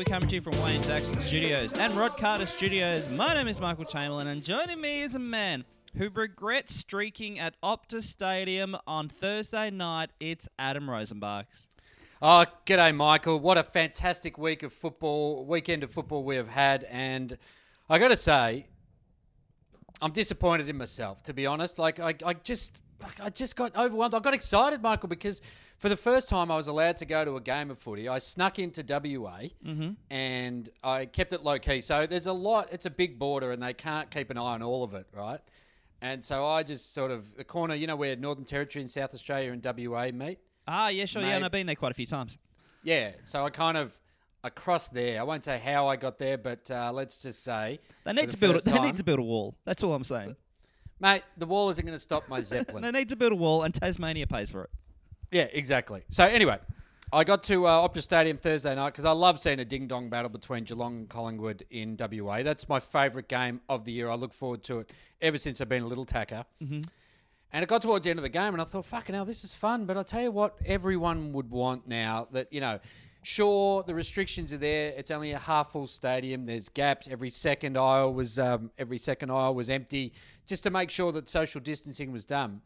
We're coming to you from Wayne Jackson Studios and Rod Carter Studios. My name is Michael Chamberlain, and joining me is a man who regrets streaking at Optus Stadium on Thursday night. It's Adam Rozenbachs. Oh, g'day, Michael. What a fantastic week of football, weekend of football we have had. And I got to say, I'm disappointed in myself, to be honest. Like, I, I just. I just got overwhelmed. I got excited, Michael, because for the first time I was allowed to go to a game of footy. I snuck into WA and I kept it low key. So there's a lot, it's a big border and they can't keep an eye on all of it, right? And so I just sort of, the corner, you know, where Northern Territory and South Australia and WA meet? Ah, yeah, sure. Yeah, and I've been there quite a few times. Yeah, so I kind of I crossed there. I won't say how I got there, but uh, let's just say They need the to build. A, they time- need to build a wall. That's all I'm saying. mate. The wall isn't going to stop my zeppelin. They need to build a wall, and Tasmania pays for it. Yeah, exactly. So anyway, I got to uh, Optus Stadium Thursday night because I love seeing a ding dong battle between Geelong and Collingwood in WA. That's my favourite game of the year. I look forward to it ever since I've been a little tacker. Mm-hmm. And it got towards the end of the game, and I thought, fucking hell, this is fun. But I'll tell you what, everyone would want now that, you know, sure, the restrictions are there. It's only a half full stadium. There's gaps. Every second aisle was um, every second aisle was empty, just to make sure that social distancing was done.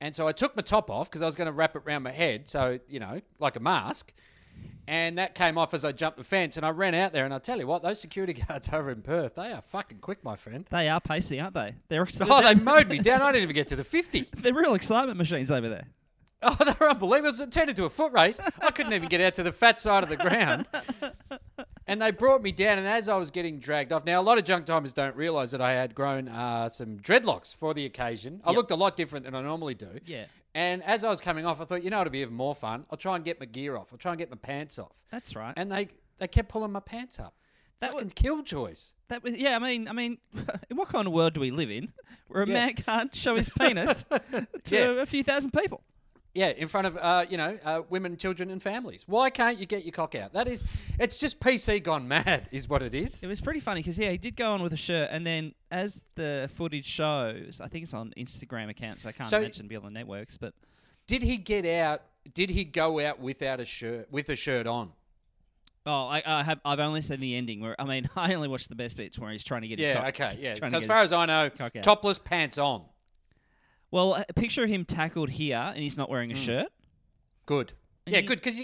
And so I took my top off because I was going to wrap it around my head, so you know, like a mask. And that came off as I jumped the fence, and I ran out there. And I tell you what, those security guards over in Perth, they are fucking quick, my friend. They are pacey, aren't they? They're excited. Oh, they mowed me down. I didn't even get to the fifty. they're real excitement machines over there. Oh, they were unbelievable. It turned into a foot race. I couldn't even get out to the fat side of the ground. And they brought me down, and as I was getting dragged off, now a lot of junk timers don't realise that I had grown uh, some dreadlocks for the occasion. I looked a lot different than I normally do. Yeah. And as I was coming off, I thought, you know, it'll be even more fun. I'll try and get my gear off. I'll try and get my pants off. That's right. And they they kept pulling my pants up. That Fucking was- killjoys. That was yeah. I mean, I mean, in what kind of world do we live in, where a Yeah. man can't show his penis to Yeah. a few thousand people? Yeah, in front of uh, you know uh, women, children, and families. Why can't you get your cock out? That is, it's just PC gone mad, is what it is. It was pretty funny because yeah, he did go on with a shirt, and then as the footage shows, I think it's on Instagram accounts. I can't So- imagine be on the networks, but Did he get out? Did he go out without a shirt, with a shirt on? oh, I, I have I've only seen the ending where I mean I only watched the best bits where he's trying to get his Yeah, cock, okay, yeah. So as far as I know, topless pants on. Well, a picture of him tackled here, and he's not wearing a shirt. Good. And yeah, you- good. Because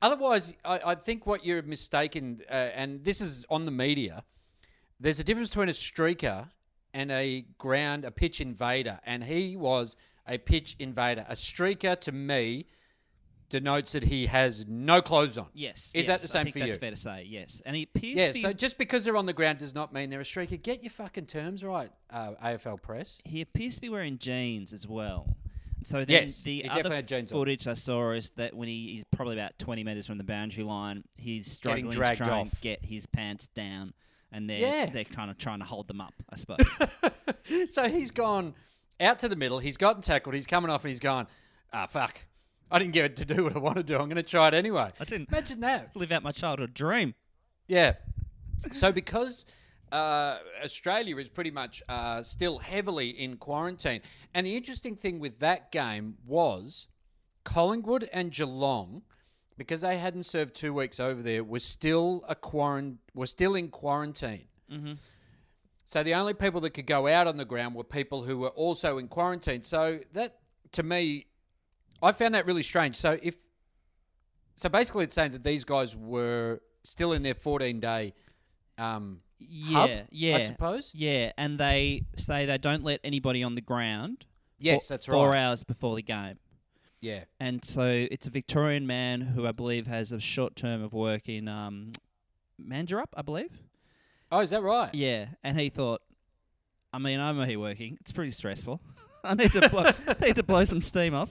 otherwise, I, I think what you're mistaken, uh, and this is on the media. There's a difference between a streaker and a ground, a pitch invader, and he was a pitch invader. A streaker to me denotes that he has no clothes on. Yes, Is yes, that the same I think for that's you? fair to say. Yes, and he appears Yeah, to be, so just because they're on the ground does not mean they're a streaker. Get your fucking terms right, uh, AFL press. he appears to be wearing jeans as well. So then Yes, the he other had jeans on. footage I saw is that when he, he's probably about 20 metres from the boundary line, he's struggling to try and off. get his pants down, and they're, Yeah. they're kind of trying to hold them up, I suppose. so he's gone out to the middle. He's gotten tackled. He's coming off and he's gone, ah, fuck. I didn't get to do what I want to do. I'm going to try it anyway. I didn't. Imagine that. Live out my childhood dream. Yeah. So because uh, Australia is pretty much uh, still heavily in quarantine, and the interesting thing with that game was Collingwood and Geelong, because they hadn't served two weeks over there, were still a quarant- were still in quarantine. Mm-hmm. So the only people that could go out on the ground were people who were also in quarantine. So that to me, I found that really strange. So if so, basically, it's saying that these guys were still in their 14 day um, hub, Yeah, yeah. I suppose. Yeah, and they say they don't let anybody on the ground. Yes, four, that's Four hours before the game. Yeah. and so it's a Victorian man who I believe has a short term of work in um, Mandarup, I believe. Oh, is that right? Yeah, and he thought, I mean, I'm here working. It's pretty stressful. I need to blow, need to blow some steam off.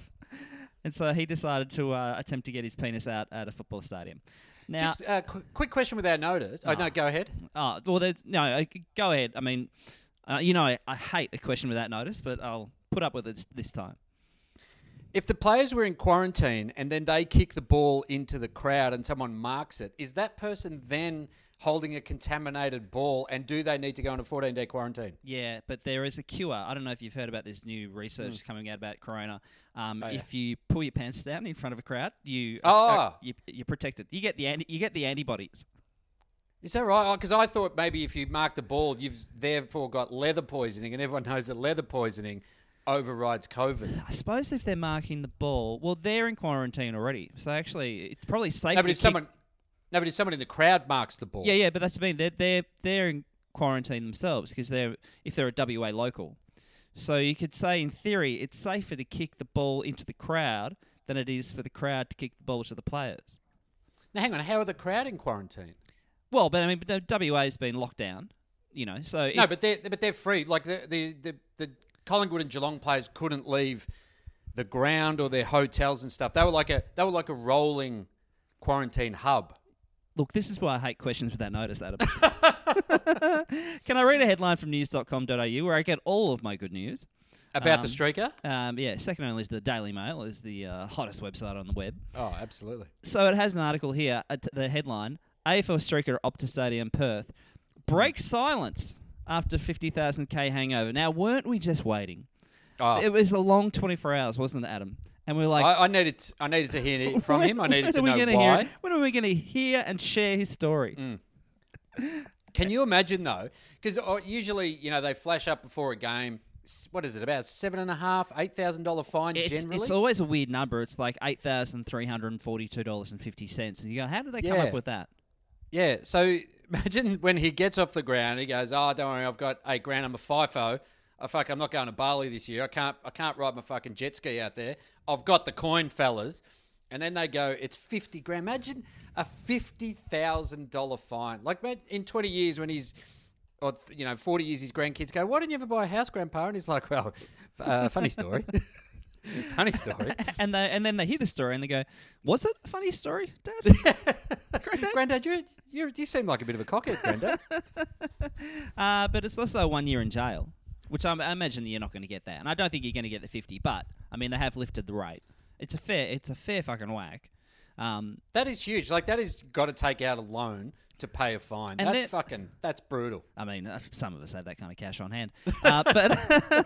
And so he decided to uh, attempt to get his penis out at a football stadium. Now, Just a qu- quick question without notice. Oh, Ah. no, go ahead. oh, well, there's no. uh, Go ahead. I mean, uh, you know, I, I hate a question without notice, but I'll put up with it this time. If the players were in quarantine and then they kick the ball into the crowd and someone marks it, is that person then holding a contaminated ball and do they need to go on a 14 day quarantine? Yeah, but there is a cure. I don't know if you've heard about this new research coming out about corona. Um. Oh, yeah. If you pull your pants down in front of a crowd, you Oh. uh, you you're protected. You get the anti- you get the antibodies. Is that right? Because I thought maybe if you mark the ball, you've therefore got leather poisoning, and everyone knows that leather poisoning overrides COVID. I suppose if they're marking the ball, well, they're in quarantine already. So actually, it's probably safer. No, but if kick- someone, no, but if someone in the crowd marks the ball, yeah, yeah, but that's the thing. They're they're they're in quarantine themselves because they're if they're a WA local. So you could say, in theory, it's safer to kick the ball into the crowd than it is for the crowd to kick the ball to the players. Now, hang on, how are the crowd in quarantine? Well, but I mean, but the WA's been locked down, you know. So no, but they're but they're free. Like the the, the the Collingwood and Geelong players couldn't leave the ground or their hotels and stuff. They were like a they were like a rolling quarantine hub. Look, this is why I hate questions without notice, Adam. Can I read a headline from news.com.au where I get all of my good news? About the Um, streaker? Um, yeah, second only to the Daily Mail is the uh, hottest website on the web. Oh, absolutely. So it has an article here. At the headline: AFL streaker Optus Stadium, Perth, breaks silence after 50,000k hangover. Now, weren't we just waiting? Oh, It was a long 24 hours, wasn't it, Adam? And we were like, I, I needed I needed to hear it from him. I needed to know gonna why. Hear, when are we going to hear and share his story? Mm. Can you imagine though? Because oh, usually, you know, they flash up before a game. What is it? About seven and a half, eight thousand dollar fine It's, generally. it's always a weird number. It's like eight thousand three hundred and forty-two dollars and fifty cents, and you go, "How did they come up with that?" yeah. So imagine when he gets off the ground, he goes, "Oh, don't worry, I've got eight grand. I'm a FIFO. Oh fuck, I'm not going to Bali this year. I can't. I can't ride my fucking jet ski out there. I've got the coin, fellas." And then they go, "It's fifty grand. Imagine a fifty thousand dollar fine. Like man, in twenty years when he's or you know, forty years, his grandkids go, "Why didn't you ever buy a house, Grandpa?" And he's like, "Well, uh, funny story, funny story. And they and then they hear the story and they go, "Was it a funny story, Dad?" Granddad? Granddad, you you you seem like a bit of a cockhead, Granddad." Uh, but it's also one year in jail, which I, imagine you're not going to get that, and I don't think you're going to get the fifty. But I mean, they have lifted the rate. It's a fair. It's a fair fucking whack. Um, that is huge. Like that has got to take out a loan to pay a fine. That's fucking. That's brutal. I mean, uh, some of us have that kind of cash on hand, uh, but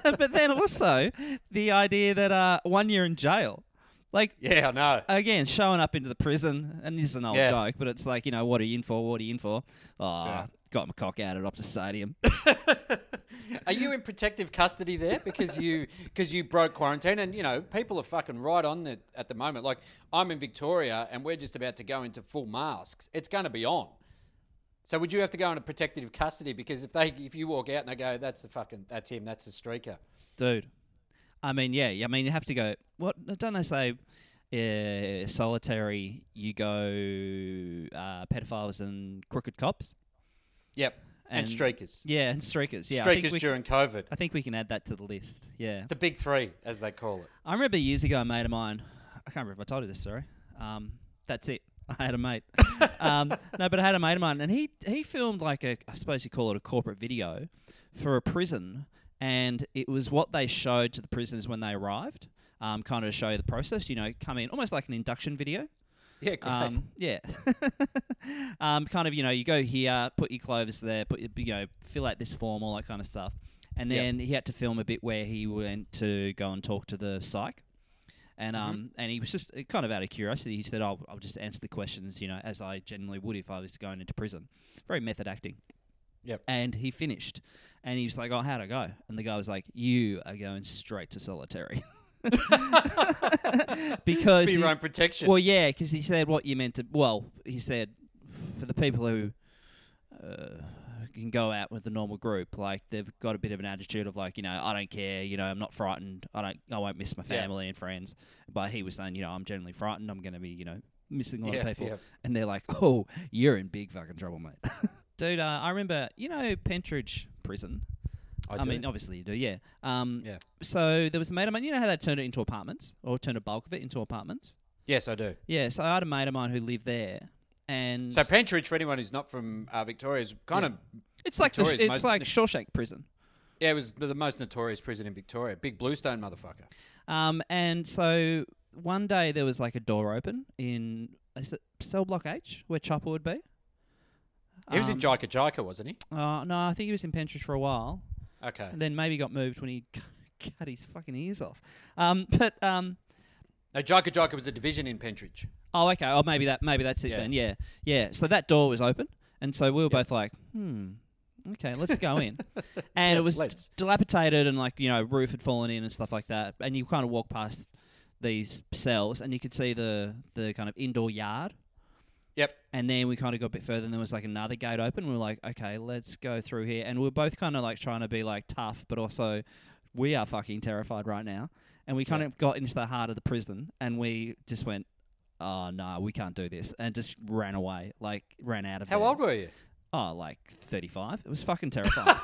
but then also the idea that uh, one year in jail, like Yeah, I know. again showing up into the prison, and this is an old Yeah. joke, but it's like you know what are you in for? What are you in for? Oh, Yeah. Got my cock out at Optus Stadium. Are you in protective custody there because you because you broke quarantine and you know people are fucking right on it at the moment. Like I'm in Victoria and we're just about to go into full masks. It's going to be on. So would you have to go into protective custody because if they if you walk out and they go that's the fucking that's him that's the streaker. dude. I mean, yeah. I mean, you have to go. What don't they say? Uh, solitary. You go uh, pedophiles and crooked cops. Yep. And, And- streakers. Yeah, and streakers. Yeah, I think, streakers during COVID. I think we can add that to the list. Yeah, The big three, as they call it. I remember years ago, a mate of mine. I can't remember if I told you this story. Um, that's it. I had a mate. um, no, but I had a mate of mine, and he he filmed like a I suppose you call it a corporate video for a prison, and it was what they showed to the prisoners when they arrived. Um, kind of show you the process. You know, come in almost like an induction video. Yeah, great. Um, yeah. um, kind of, you know, you go here, put your clothes there, put your, you know, fill out this form, all that kind of stuff. And Yep. then he had to film a bit where he went to go and talk to the psych. And Mm-hmm. um, and he was just uh, kind of out of curiosity. He said, "I'll, I'll just answer the questions, you know, as I generally would if I was going into prison." Very method acting. Yep. And he finished, and he was like, "Oh, how'd I go?" And the guy was like, "You are going straight to solitary." because For he- your own protection. well, yeah, because he said what you meant to. Well, he said for the people who uh, can go out with the normal group. Like they've got a bit of an attitude of like, you know, I don't care. You know, I'm not frightened. I don't. I won't miss my Yeah. family and friends. But he was saying, you know, I'm generally frightened. I'm going to be, you know, missing a lot Yeah, of people. yeah. And they're like, oh, you're in big fucking trouble, mate. Dude, uh, I remember, you know, Pentridge Prison. I, I, do. mean, obviously you do, yeah. Um, Yeah. So there was a mate of mine. You know how they turned it into apartments, or turned a bulk of it into apartments. yes, I do. Yeah. So I had a mate of mine who lived there, and So Pentridge, for anyone who's not from uh, Victoria, is kind Yeah. of it's like the, sh- it's like Shawshank Prison. yeah, it was the most notorious prison in Victoria. Big Bluestone motherfucker. Um, and so one day there was like a door open in is it cell block H where Chopper would be. He was in Um, Jika Jika, wasn't he? Uh, no, I think he was in Pentridge for a while, Okay. and then maybe got moved when he cut his fucking ears off. Um, but um, No, Jika Jika was a division in Pentridge. Oh, okay. Oh, maybe that. Maybe that's it Yeah. then. Yeah, yeah. So that door was open, and so we were Yeah. both like, "Hmm, okay, let's go in." and it was let's. dilapidated, and like you know, roof had fallen in and stuff like that. And you kind of walk past these cells, and you could see the the kind of indoor yard. Yep. And then we kind of got a bit further, and there was like another gate open. We were like, "Okay, let's go through here." And we are both kind of like trying to be like tough, but also we are fucking terrified right now. And we kind of got into the heart of the prison, and we just went, "Oh no, we can't do this," and just ran away, like ran out of How there. old were you? Oh, like thirty-five. It was fucking terrifying.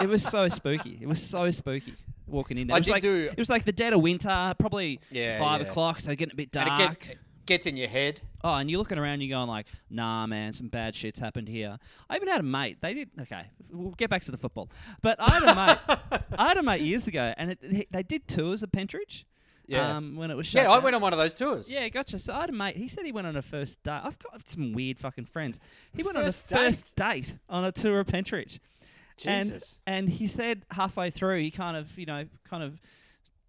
it was so spooky. It was so spooky walking in there. I it was did like do- it was like the dead of winter, probably Yeah, five yeah. o'clock, so getting a bit And dark. it, get, it gets in your head. Oh, and you're looking around, you're going like, "Nah, man, some bad shit's happened here." I even had a mate. They did okay. We'll get back to the football, but I had a mate. I had a mate years ago, and it, they did tours of Pentridge. Yeah. Um, when it was shut Yeah, I down. went on one of those tours. Yeah, gotcha. So I had a mate. He said he went on a first date. I've got some weird fucking friends. He went First on a first date on a tour of Pentridge. Jesus. And and he said halfway through, he kind of, you know, kind of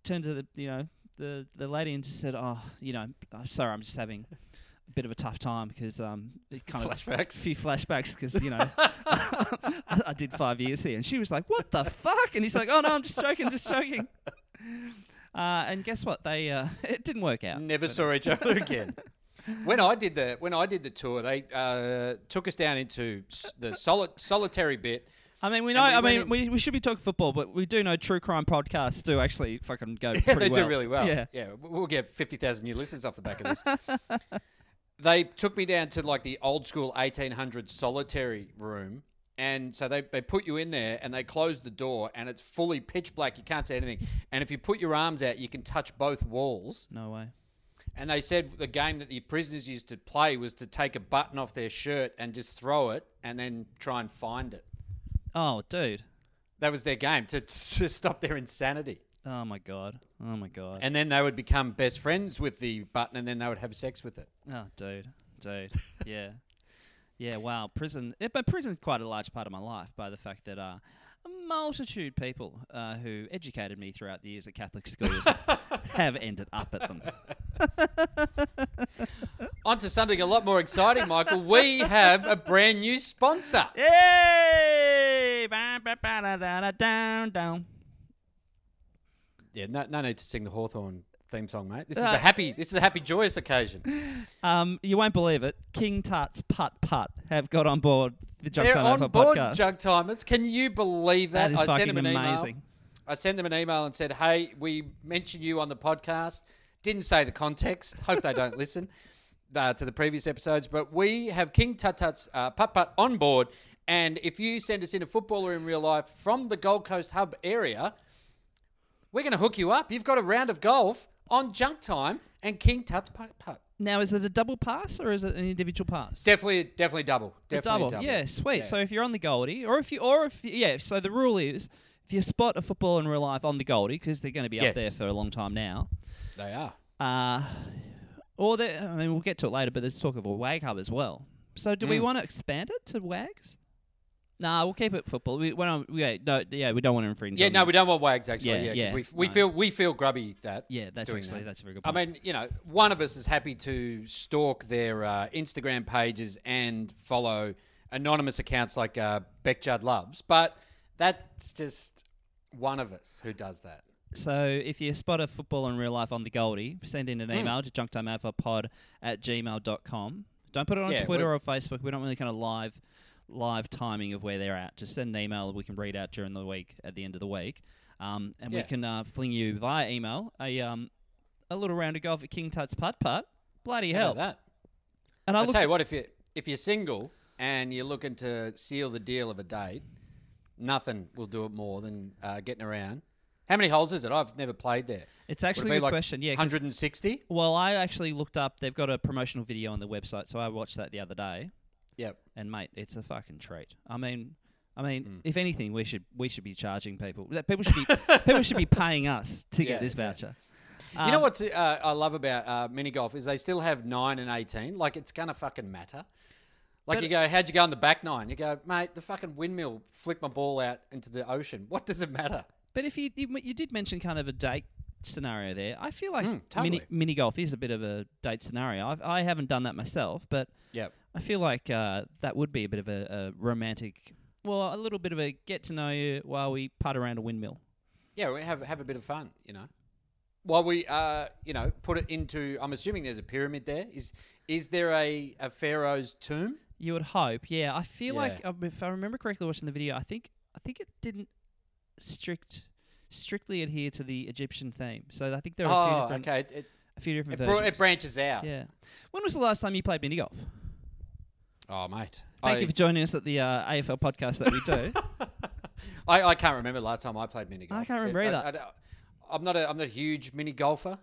turned to the, you know, the the lady and just said, "Oh, you know, I'm sorry, I'm just having a bit of a tough time because um, it kind of a few flashbacks because you know I, I did five years here." And she was like, "What the fuck?" And he's like, "Oh no, I'm just joking, just joking." Uh, and guess what? They uh, it didn't work out. Never saw each other again. When I did the when I did the tour, they uh, took us down into s- the solid, solitary bit. I mean, we know. I mean, we, we should be talking football, but we do know true crime podcasts do actually fucking go. Yeah, pretty they well. do really well. Yeah. yeah. we- We'll get fifty thousand new listeners off the back of this. they took me down to like the old school eighteen hundred solitary room, and so they they put you in there and they close the door, and it's fully pitch black. You can't see anything, and if you put your arms out, you can touch both walls. No way. And they said the game that the prisoners used to play was to take a button off their shirt and just throw it, and then try and find it. Oh, dude. That was their game to, to stop their insanity. Oh my god. Oh my god. And then they would become best friends with the button, and then they would have sex with it. oh, dude. Dude. yeah. Yeah. Wow. Prison. Yeah, but prison's quite a large part of my life by the fact that uh, a multitude people uh, who educated me throughout the years at Catholic schools have ended up at them. On to something a lot more exciting, Michael. We have a brand new sponsor. Yay! Ba, ba, ba, da, da, da, down, down. Yeah, no, no need to sing the Hawthorn theme song, mate. This is Uh, the happy. This is a happy, joyous occasion. Um, you won't believe it. King Tut's Putt Putt have got on board the Junk They're Time on Alpha board, podcast. Junk Timers. Can you believe that? that is I sent fucking them an amazing. email. I sent them an email and said, "Hey, we mentioned you on the podcast. Didn't say the context. Hope they don't listen uh, to the previous episodes. But we have King Tut Tut's uh, Putt Putt on board, and if you send us in a footballer in real life from the Gold Coast hub area, we're going to hook you up. You've got a round of golf on Junk Time and King Tut's Putt Putt. Now, is it a double pass or is it an individual pass? Definitely, definitely double. Definitely double. Yeah, sweet. Yeah. So if you're on the Goldie, or if you, or if yeah, so the rule is if you spot a football in real life on the Goldie because they're going to be up there for a long time now. They are. Uh, or I mean, we'll get to it later, but there's talk of a WAG hub as well. So do we Mm. want to expand it to WAGs? Nah, we'll keep it football. We, yeah, no, yeah, we don't want to infringe. Yeah, on no, the- we don't want wags actually. Yeah, Yeah, 'cause yeah, We, we no. feel we feel grubby that. Yeah, that's doing actually that. that's a very good. I Point. mean, you know, one of us is happy to stalk their uh, Instagram pages and follow anonymous accounts like uh, Bec Judd loves, but that's just one of us who does that. So if you spot a football in real life on the Goldie, send in an Hmm. email to junktimealphapod at gmail.com. Don't put it on Yeah, Twitter or Facebook. We don't really kind of live live timing of where they're at. Just send an email that we can read out during the week at the end of the week, um, and we can uh, fling you via email a um, a little round of golf at King Tut's putt putt. Bloody hell! that? And I I'll tell you what, if you if you're single and you're looking to seal the deal of a date, nothing will do it more than uh, getting around. How many holes is it? I've never played there. it's Would it actually a good like question. Yeah, 'cause- 160. well, I actually looked up. They've got a promotional video on their website, so I watched that the other day. Yep. And mate, it's a fucking treat. I mean, I mean, Mm. if anything, we should we should be charging people. People should be people should be paying us to Yeah, get this yeah. voucher. you know Um, what uh, I love about uh, mini golf is they still have nine and eighteen. Like it's gonna fucking matter. Like you go, how'd you go on the back nine? You go, mate, the fucking windmill flicked my ball out into the ocean. What does it matter? But if you you, did mention kind of a date scenario there, I feel like Mm, mini totally. mini golf is a bit of a date scenario. I've, I haven't done that myself, but Yep. I feel like uh, that would be a bit of a, a romantic, well, a little bit of a get to know you while we putt around a windmill. Yeah, we have have a bit of fun, you know. While we, uh, you know, put it into, I'm assuming there's a pyramid there. Is is there a, a pharaoh's tomb? You would hope, yeah. I feel like Yeah. um, if I remember correctly, watching the video, I think I think it didn't strict strictly adhere to the Egyptian theme. So I think there are a few Oh, different, okay. It, a few different it, bro- versions. it branches out. yeah. When was the last time you played mini golf? Oh, mate. Thank I, you for joining us at the uh, AFL podcast that we do. I, I can't remember the last time I played mini golf. I can't remember It- either. I, am not a I'm not a huge mini golfer.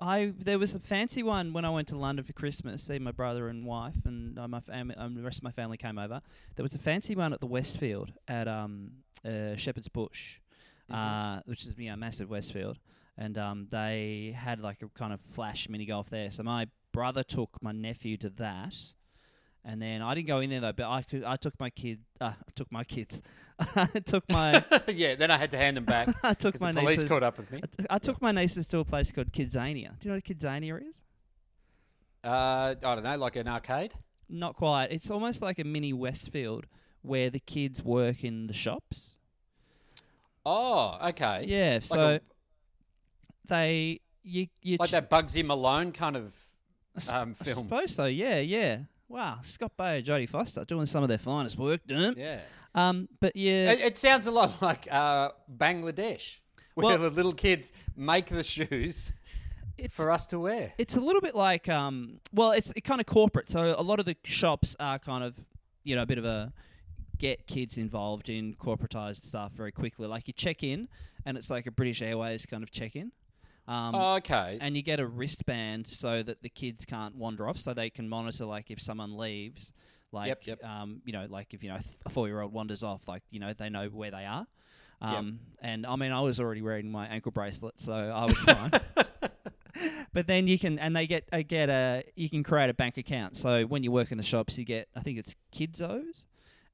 I there was a fancy one when I went to London for Christmas. See my brother and wife and uh, my family, um, the rest of my family came over. There was a fancy one at the Westfield at um, uh, Shepherd's Bush, uh, which is you know massive Westfield, and um, they had like a kind of flash mini golf there. So my brother took my nephew to that. And then I didn't go in there though, but I could, I took my kid, uh, I took my kids, I took my, yeah, then I had to hand them back I took my the police nieces, caught up with me. I, t- I took my nieces to a place called Kidzania. Do you know what Kidzania is? Uh, I don't know, like an arcade. Not quite. It's almost like a mini Westfield where the kids work in the shops. Oh, okay. Yeah, Like so a- they you you like ch- that Bugsy Malone kind of I um, I film. suppose so. Yeah, yeah. Wow, Scott Baio, Jodie Foster doing some of their finest work, doing. Yeah. Um, but yeah, It, it sounds a lot like uh, Bangladesh, where Well- the little kids make the shoes for us to wear. it's a little bit like um, well, it's it kind of corporate. So a lot of the shops are kind of you know a bit of a get kids involved in corporatized stuff very quickly. Like you check in, and it's like a British Airways kind of check in. Um, Oh, okay. and you get a wristband so that the kids can't wander off, so they can monitor like if someone leaves, like Yep, yep. um, you know, like if you know a four year old wanders off, like you know they know where they are. Um, and I mean, I was already wearing my ankle bracelet, so I was fine. but then you can, and they get, uh, get a, you can create a bank account. So when you work in the shops, you get, I think it's Kidzos,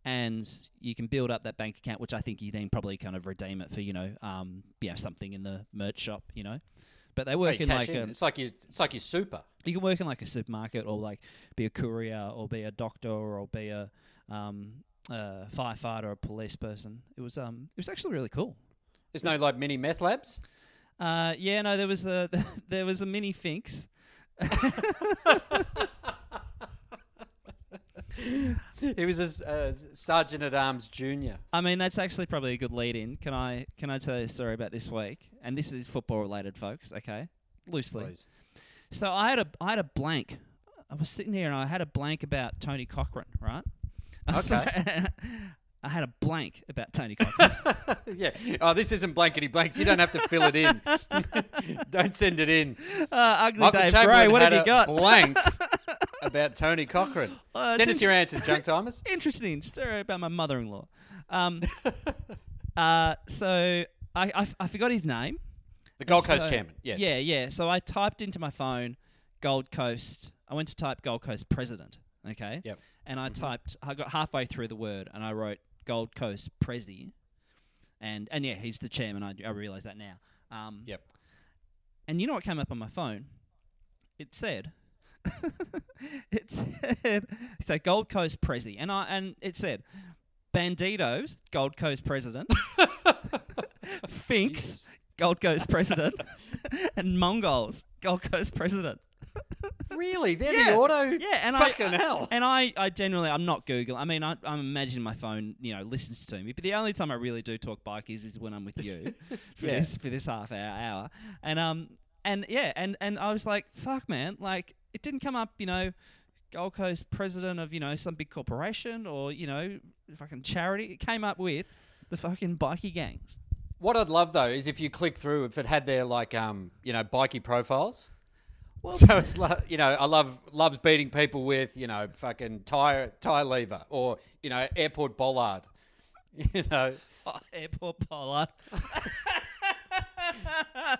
and you can build up that bank account, which I think you then probably kind of redeem it for, you know, um, yeah, something in the merch shop, you know. But they Oh, work you in like in. a, it's like you, it's like your super. you can work in like a supermarket or like be a courier or be a doctor or be a um, uh, firefighter or a police person. It was um, it was actually really cool. There's no like mini meth labs. Uh, yeah, no, there was a there was a mini Finks. He was a uh, sergeant at arms junior. I mean, that's actually probably a good lead in. Can I can I tell you a story about this week? And this is football related, folks. Okay, loosely. Please. So I had a I had a blank. I was sitting here and I had a blank about Tony Cochrane, right? Okay. I had a blank about Tony Cochrane. yeah. Oh, this isn't blankety blanks. You don't have to fill it in. don't send it in. uh, ugly Michael Dave Gray, what had have you a got? blank about Tony Cochrane. Uh, Send us your answers, Junk Timers. interesting story about my mother-in-law. Um, uh, so I, I, I forgot his name. The Gold Coast So- chairman. Yes. Yeah, yeah. So I typed into my phone Gold Coast. I went to type Gold Coast president. Okay. Yep. And I typed. I got halfway through the word, and I wrote Gold Coast Prezi. And and yeah, he's the chairman. I, I realize that now. Um, Yep. And you know what came up on my phone? It said, it said, so Gold Coast Prezi, and I and it said, Bandidos, Gold Coast president, Finks, Gold Coast president, and Mongols, Gold Coast president. really? They're Yeah. the auto. Yeah, and fucking I, hell. And I, I genuinely, I'm not Google. I mean, I, I'm imagining my phone, you know, listens to me. But the only time I really do talk bikies is when I'm with you for Yeah. this for this half hour, hour. And um, and yeah, and and I was like, fuck, man, like it didn't come up, you know. Gold Coast president of you know some big corporation or you know fucking charity. It came up with the fucking bikie gangs. What I'd love though is if you click through, if it had their like um, you know, bikey profiles. Well, So it's like you know, I love loves beating people with you know fucking tire tire lever or you know airport bollard. You know, oh, airport pollard.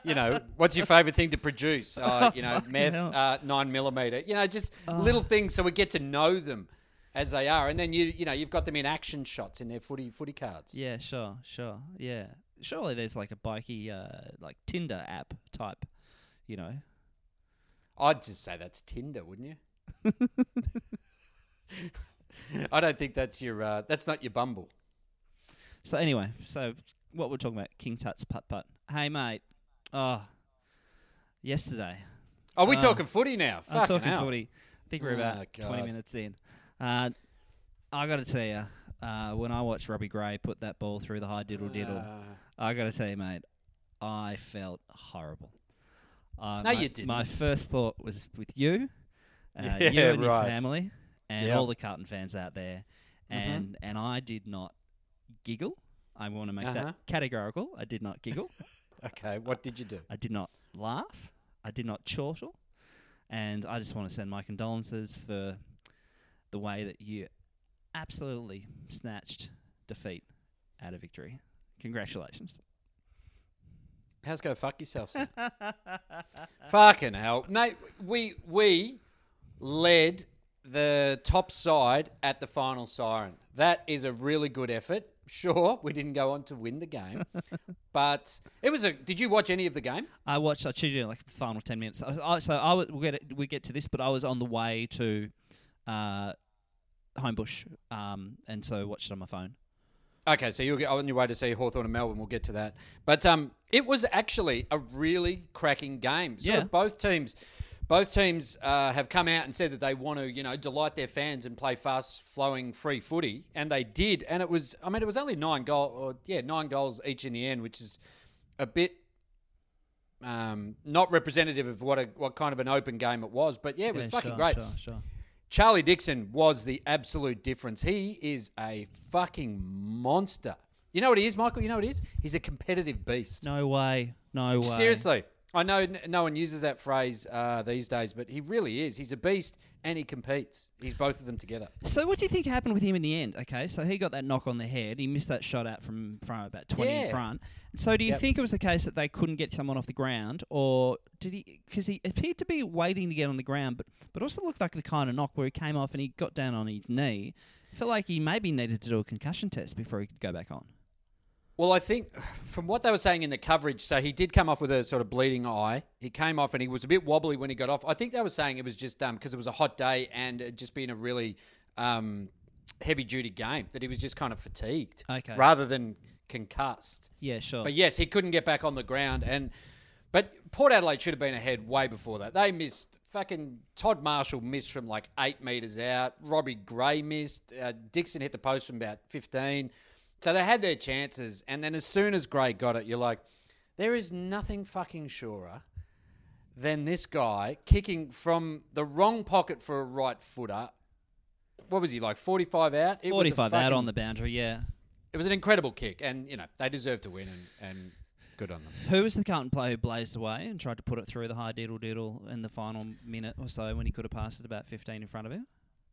you know, what's your favourite thing to produce? Uh, you know, meth, uh, nine millimeter. You know, just little things so we get to know them as they are, and then you you know you've got them in action shots in their footy footy cards. Yeah, sure, sure. Yeah. Surely there's like a bikey uh like Tinder app type, you know. I'd just say that's Tinder, wouldn't you? I don't think that's your uh, that's not your Bumble. So anyway, so what we're talking about King Tut's putt putt. Hey mate. Oh. Yesterday. Are we Uh, talking footy now? I'm Fucking talking hell. footy. I think we're Oh, about 20 minutes in. Uh I got to tell you, uh, when I watched Robbie Gray put that ball through the high diddle diddle, Uh, I got to tell you, mate, I felt horrible. Uh, No, my, you didn't. My first thought was with you, uh, Yeah, you and your right. family, and Yep. all the Carlton fans out there, Mhm. and and I did not giggle. I want to make Uh-huh. that categorical. I did not giggle. okay, what did you do? I did not laugh. I did not chortle. And I just want to send my condolences for the way that you absolutely snatched defeat out of victory. Congratulations. How's go fuck yourself? Then? Fucking hell, mate. We we led the top side at the final siren. That is a really good effort. Sure, we didn't go on to win the game, but it was a. Did you watch any of the game? I watched. I cheated in like the final ten minutes. I, I, so I was, we'll get it, we get to this, but I was on the way to uh, Homebush, um, and so watched it on my phone. Okay, so you'll get on your way to see Hawthorn and Melbourne. We'll get to that. But um, it was actually a really cracking game. Sort Yeah. of both teams, both teams uh, have come out and said that they want to, you know, delight their fans and play fast-flowing free footy, and they did. And it was, I mean, it was only nine goal, or yeah, nine goals each in the end, which is a bit um, not representative of what a what kind of an open game it was. But yeah, it was Yeah, fucking sure, great. Sure, sure. Charlie Dixon was the absolute difference. He is a fucking monster. You know what he is, Michael? You know what he is? He's a competitive beast. No way. No way. Seriously. I know no one uses that phrase uh, these days, but he really is. He's a beast and he competes. He's both of them together. So what do you think happened with him in the end? Okay, so he got that knock on the head. He missed that shot out from from about twenty in front. So do you Yep. think it was the case that they couldn't get someone off the ground, or did he? Because he appeared to be waiting to get on the ground, but but also looked like the kind of knock where he came off and he got down on his knee. I felt like he maybe needed to do a concussion test before he could go back on. Well, I think from what they were saying in the coverage, so he did come off with a sort of bleeding eye. He came off and he was a bit wobbly when he got off. I think they were saying it was just because it was a hot day and it just being a really um, heavy duty game that he was just kind of fatigued Okay. rather than concussed. Yeah, sure. But yes, he couldn't get back on the ground and. But Port Adelaide should have been ahead way before that. They missed. Fucking Todd Marshall missed from like eight metres out. Robbie Gray missed. Uh, Dixon hit the post from about 15. So they had their chances. And then as soon as Gray got it, you're like, there is nothing fucking surer than this guy kicking from the wrong pocket for a right footer. What was he like? 45 out. It was a Forty-five out on the boundary. Yeah. It was an incredible kick, and you know they deserve to win, and, and good on them. Who was the Carlton player who blazed away and tried to put it through the high diddle diddle in the final minute or so when he could have passed it about fifteen in front of him?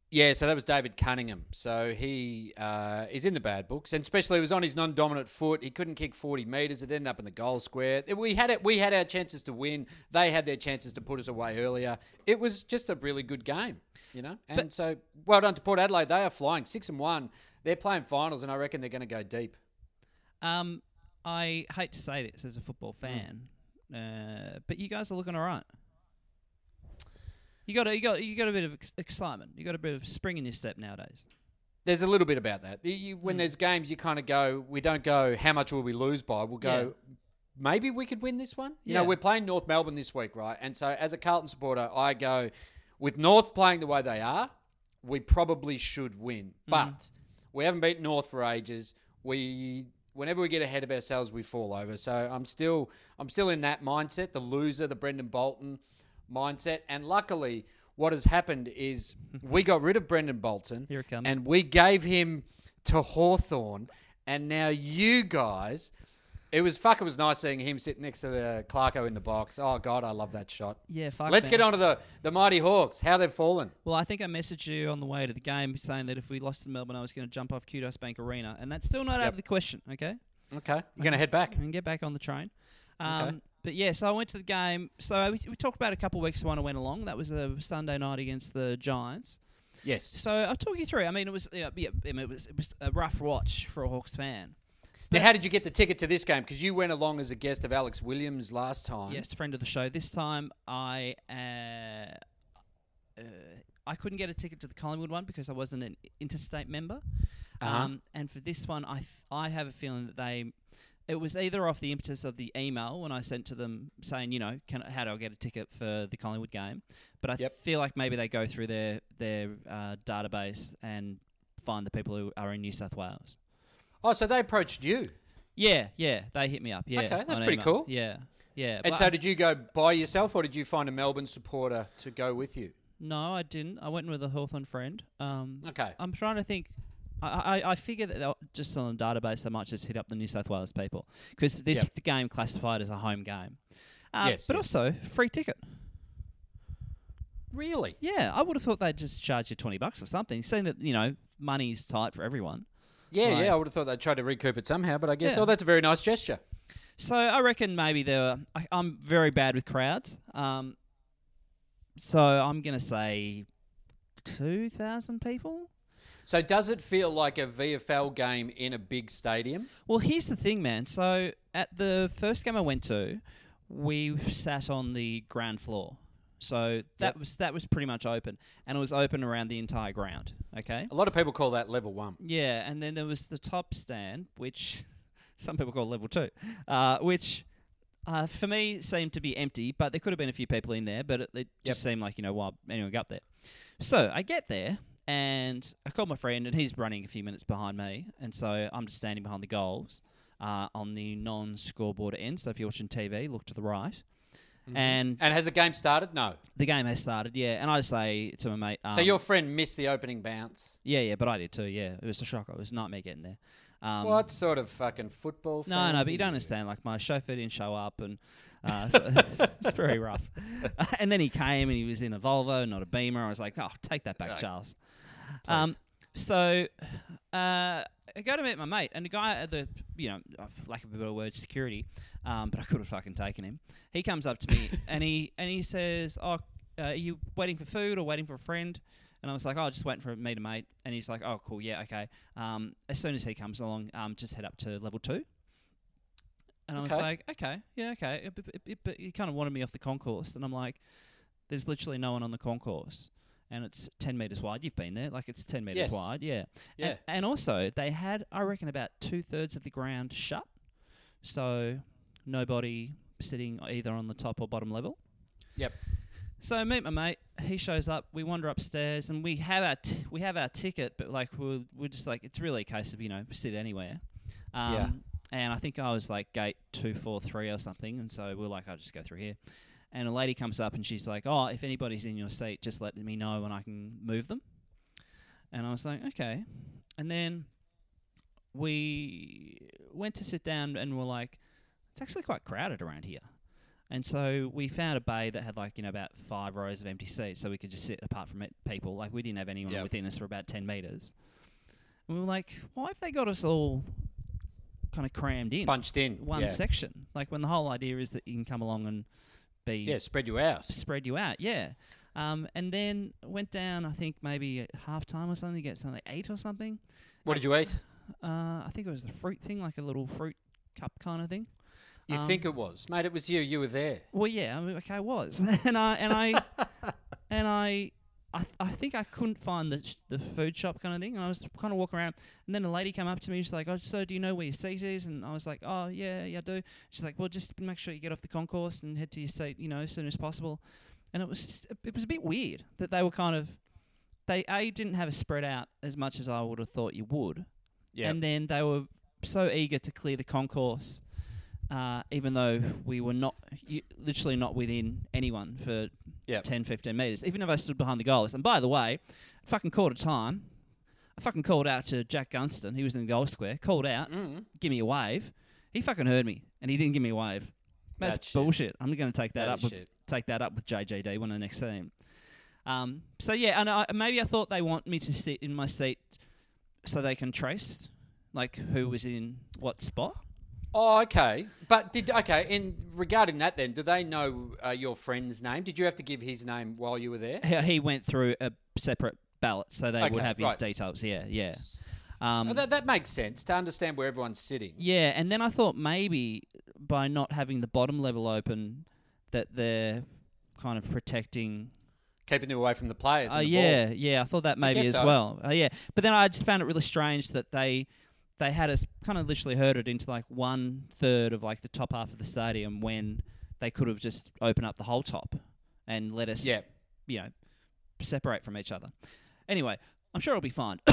Yeah, so that was David Cunningham. So he uh, is in the bad books, and especially it was on his non-dominant foot. He couldn't kick forty meters. It ended up in the goal square. We had it. We had our chances to win. They had their chances to put us away earlier. It was just a really good game, you know. And so, well done to Port Adelaide. They are flying six and one. They're playing finals, and I reckon they're going to go deep. Um, I hate to say this as a football fan, uh, but you guys are looking all right. You got a, you got you got a bit of ex- excitement. You got a bit of spring in your step nowadays. There's a little bit about that. You- when there's games, you kind of go. We don't go. How much will we lose by? We'll go. maybe we could win this one. You Yeah. know, we're playing North Melbourne this week, right? And so as a Carlton supporter, I go with North playing the way they are, we probably should win. Mm-hmm. But we haven't beaten North for ages. We whenever we get ahead of ourselves, we fall over. So I'm still I'm still in that mindset, the loser, the Brendan Bolton mindset. And luckily, what has happened is we got rid of Brendan Bolton. Here it comes. And we gave him to Hawthorn, and now you guys. It was fuck. It was nice seeing him sit next to the Clarko in the box. Oh god, I love that shot. Yeah, fuck. Let's man. get on to the the mighty Hawks. How they've fallen. Well, I think I messaged you on the way to the game saying that if we lost to Melbourne, I was going to jump off Qudos Bank Arena, and that's still not out Yep. of the question. Okay, Okay, you're gonna head back. and get back on the train. Um, Okay. But yeah, so I went to the game. So we, we talked about a couple of weeks when I went along. That was a Sunday night against the Giants. Yes. So I'll talk you through. I mean, it was yeah, yeah I mean, it was it was a rough watch for a Hawks fan. Now, how did you get the ticket to this game? Because you went along as a guest of Alex Williams last time. Yes, friend of the show. This time I uh, uh, I couldn't get a ticket to the Collingwood one because I wasn't an interstate member. Uh-huh. Um, and for this one, I th- I have a feeling that they it was either off the impetus of the email when I sent to them saying, you know, can how do I get a ticket for the Collingwood game? But I Yep. feel like maybe they go through their their uh, database and find the people who are in New South Wales. Oh, so they approached you. Yeah, yeah, they hit me up. Yeah, Okay, that's pretty email. cool. Yeah, yeah. And so, I- did you go by yourself, or did you find a Melbourne supporter to go with you? No, I didn't. I went with a Hawthorn friend. Um, Okay. I'm trying to think. I, I, I figure that just on the database, they might just hit up the New South Wales people because this Yep. game classified as a home game. Uh, Yes, but yes. also free ticket. Really? Yeah, I would have thought they'd just charge you twenty bucks or something, saying that you know money's tight for everyone. Yeah, Right. yeah. I would have thought they'd try to recoup it somehow, but I guess Yeah. oh, that's a very nice gesture. So I reckon maybe there. Were, I, I'm very bad with crowds. Um, so I'm gonna say two thousand people. So, does it feel like a VFL game in a big stadium? Well, here's the thing, man. So at the first game I went to, we sat on the ground floor. So that Yep. was that was pretty much open, and it was open around the entire ground. Okay. A lot of people call that level one. Yeah, and then there was the top stand, which some people call level two, uh, which uh, for me seemed to be empty, but there could have been a few people in there, but it, it just seemed like you know why anyone got there. So I get there and I called my friend, and he's running a few minutes behind me, and so I'm just standing behind the goals uh, on the non-scoreboard end. So if you're watching TV, look to the right. And And has the game started? No. the game has started, yeah. And I say to my mate, um, so your friend missed the opening bounce. yeah, yeah, but I did too. Yeah, it was a shocker. It was a nightmare getting there. Um, what sort of fucking football? No, no, but you don't understand. Like my chauffeur didn't show up, and uh, so it's very rough. and then he came, and he was in a Volvo, not a Beamer. I was like, "Oh, take that back, Right. Charles." Um, so uh, I go to meet my mate, and the guy at the, you know, uh, lack of a better word, security, um, but I could have fucking taken him. He comes up to me, and he and he says, "Oh, uh, are you waiting for food or waiting for a friend?" And I was like, "Oh, just waiting for me to mate." And he's like, "Oh, cool, yeah, okay." Um, as soon as he comes along, um, just head up to level two. And I was Okay. like, "Okay, yeah, okay." But, but, but- but he kind of wanted me off the concourse, and I'm like, "There's literally no one on the concourse." And it's 10 meters wide. You've been there. Like, it's 10 meters Yes. wide. Yeah. Yeah. And, and also, they had, I reckon, about two thirds of the ground shut. So, nobody sitting either on the top or bottom level. Yep. So I meet my mate. He shows up. We wander upstairs, and we have our t- we have our ticket, but like we're we're just like it's really a case of you know sit anywhere. Um, Yeah. And I think I was like gate two four three or something, and so we're like, I'll just go through here. And a lady comes up and she's like, "Oh, if anybody's in your seat, just let me know and I can move them." And I was like, "Okay." And then we went to sit down and we're like, "It's actually quite crowded around here." And so we found a bay that had like you know about five rows of empty seats, so we could just sit apart from it, people. Like we didn't have anyone Yep. within us for about ten meters. And we were like, why have they got us all kind of crammed in Bunched in. one yeah. section? Like when the whole idea is that you can come along and be Yeah, spread you out. spread you out. Yeah. Um, and then went down, I think maybe at half time or something, to get something eight or something. What did you eat? Uh, I think it was the fruit thing, like a little fruit cup kind of thing. You Um, think it was, mate? It was you. You were there. Well, yeah, I mean, okay, I was, and I and I and I I, th- I think I couldn't find the sh- the food shop kind of thing, and I was kind of walking around, and then a lady came up to me. And she's like, "Oh, so do you know where your seat is?" And I was like, "Oh, yeah, yeah, I do." She's like, "Well, just make sure you get off the concourse and head to your seat, you know, as soon as possible." And it was just, it was a bit weird that they were kind of they a didn't have a spread out as much as I would have thought you would, Yeah. and then they were so eager to clear the concourse, uh, even though we were not you, literally not within anyone for Yep. 10, 15 metres, even if I stood behind the goals. And by the way, fucking called a time. I fucking called out to Jack Gunston. He was in the goal square. Called out, Mm. give me a wave. He fucking heard me, and he didn't give me a wave. That's, That's shit. bullshit. I'm going to take that, That up with shit. take that up with JGD when I next see him. Um, so yeah, and I, maybe I thought they want me to sit in my seat so they can trace like who was in what spot. Oh, okay. But did okay. In regarding that, then, do they know uh, your friend's name? Did you have to give his name while you were there? He, he went through a separate ballot, so they would have his right. details. Yeah, yeah. Um, Oh, that, that makes sense to understand where everyone's sitting. Yeah, and then I thought maybe by not having the bottom level open, that they're kind of protecting. Keeping them away from the players. Oh and the yeah, ball. yeah. I thought that maybe guess as so. well. Oh yeah, but then I just found it really strange that they they had us kind of literally herded into like one third of like the top half of the stadium when they could have just opened up the whole top and let us, Yeah. you know, separate from each other. Anyway, I'm sure it'll be fine.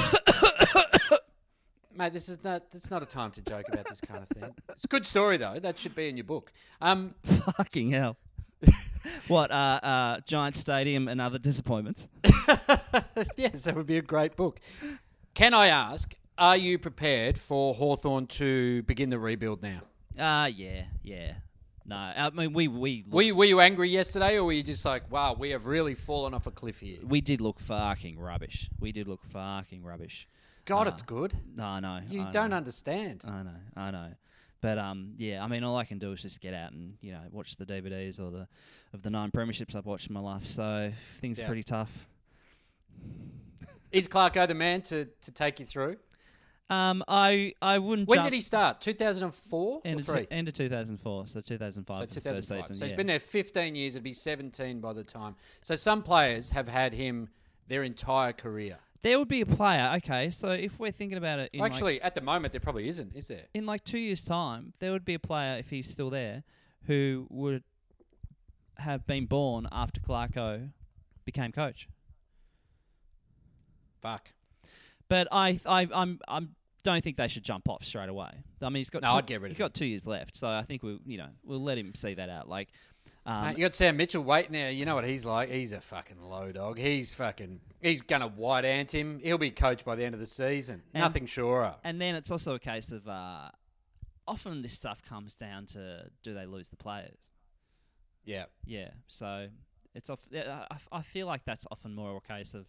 Mate, this is not. It's not a time to joke about this kind of thing. It's a good story though. That should be in your book. Um, Fucking hell. what, uh, uh, Giant Stadium and other disappointments? yes, that would be a great book. Can I ask, are you prepared for Hawthorn to begin the rebuild now? Uh, yeah, yeah. No, I mean, we, we, Were you, were you angry yesterday, or were you just like, wow, we have really fallen off a cliff here? we did look fucking rubbish. We did look fucking rubbish. God, Uh, it's good. No, I know. You I don't know, understand. I know, I know. But um, yeah. I mean, all I can do is just get out and you know watch the DVDs or the of the nine premierships I've watched in my life. So things Yeah. are pretty tough. Is Clarko the man to, to take you through? Um, I I wouldn't. When jump did he start? 2004 End or of, three? two, end of 2004, so 2005 So was the first 2005. So yeah. he's been there 15 years. It'd be 17 by the time. So some players have had him their entire career. There would be a player. Okay, so if we're thinking about it, in like, Actually, at the moment, there probably isn't, is there? in like two years' time, there would be a player if he's still there who would have been born after Clarko became coach. Fuck. But I, I, I'm, I'm don't think they should jump off straight away. I mean, he's got No, two, I'd get rid he's of got two years left, so I think we, you know, we'll let him see that out. Like, um, Mate, you got Sam Mitchell waiting there. You know what he's like. He's a fucking low dog. He's fucking. He's gonna white ant him. He'll be coached by the end of the season. And- Nothing surer. and then it's also a case of uh, often this stuff comes down to do they lose the players? Yeah. Yeah, so it's off. yeah, I, I feel like that's often more a case of